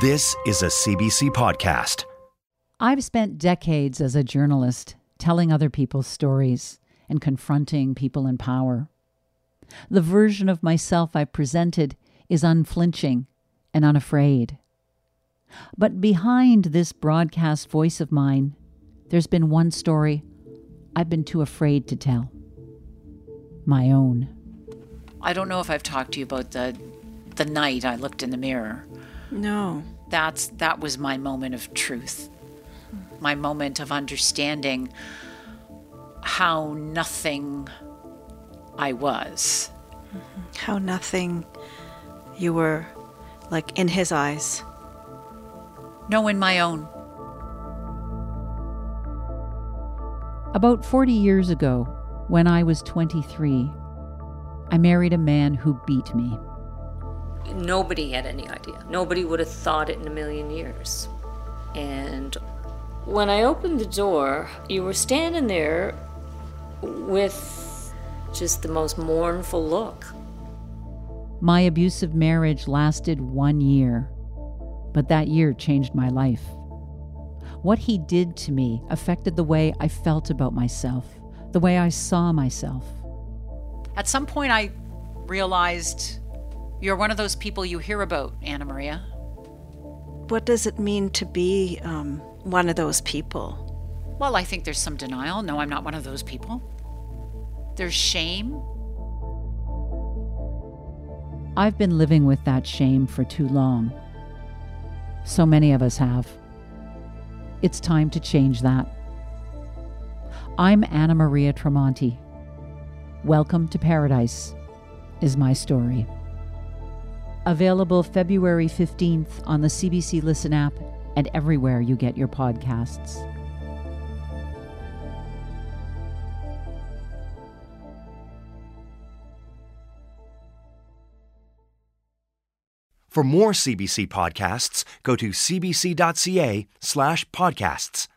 This is a CBC podcast. I've spent decades as a journalist telling other people's stories and confronting people in power. The version of myself I presented is unflinching and unafraid. But behind this broadcast voice of mine, there's been one story I've been too afraid to tell my own. I don't know if I've talked to you about the the night I looked in the mirror. No. That's that was my moment of truth. My moment of understanding how nothing I was. How nothing you were like in his eyes. No, in my own. About 40 years ago, when I was 23, I married a man who beat me. Nobody had any idea. Nobody would have thought it in a million years. And when I opened the door, you were standing there with just the most mournful look. My abusive marriage lasted one year, but that year changed my life. What he did to me affected the way I felt about myself, the way I saw myself. At some point, I realized you're one of those people you hear about, Anna Maria. What does it mean to be um, one of those people? Well, I think there's some denial. No, I'm not one of those people. There's shame. I've been living with that shame for too long. So many of us have. It's time to change that. I'm Anna Maria Tremonti. Welcome to Paradise is my story. Available February 15th on the CBC Listen app and everywhere you get your podcasts. For more CBC podcasts, go to cbc.ca slash podcasts.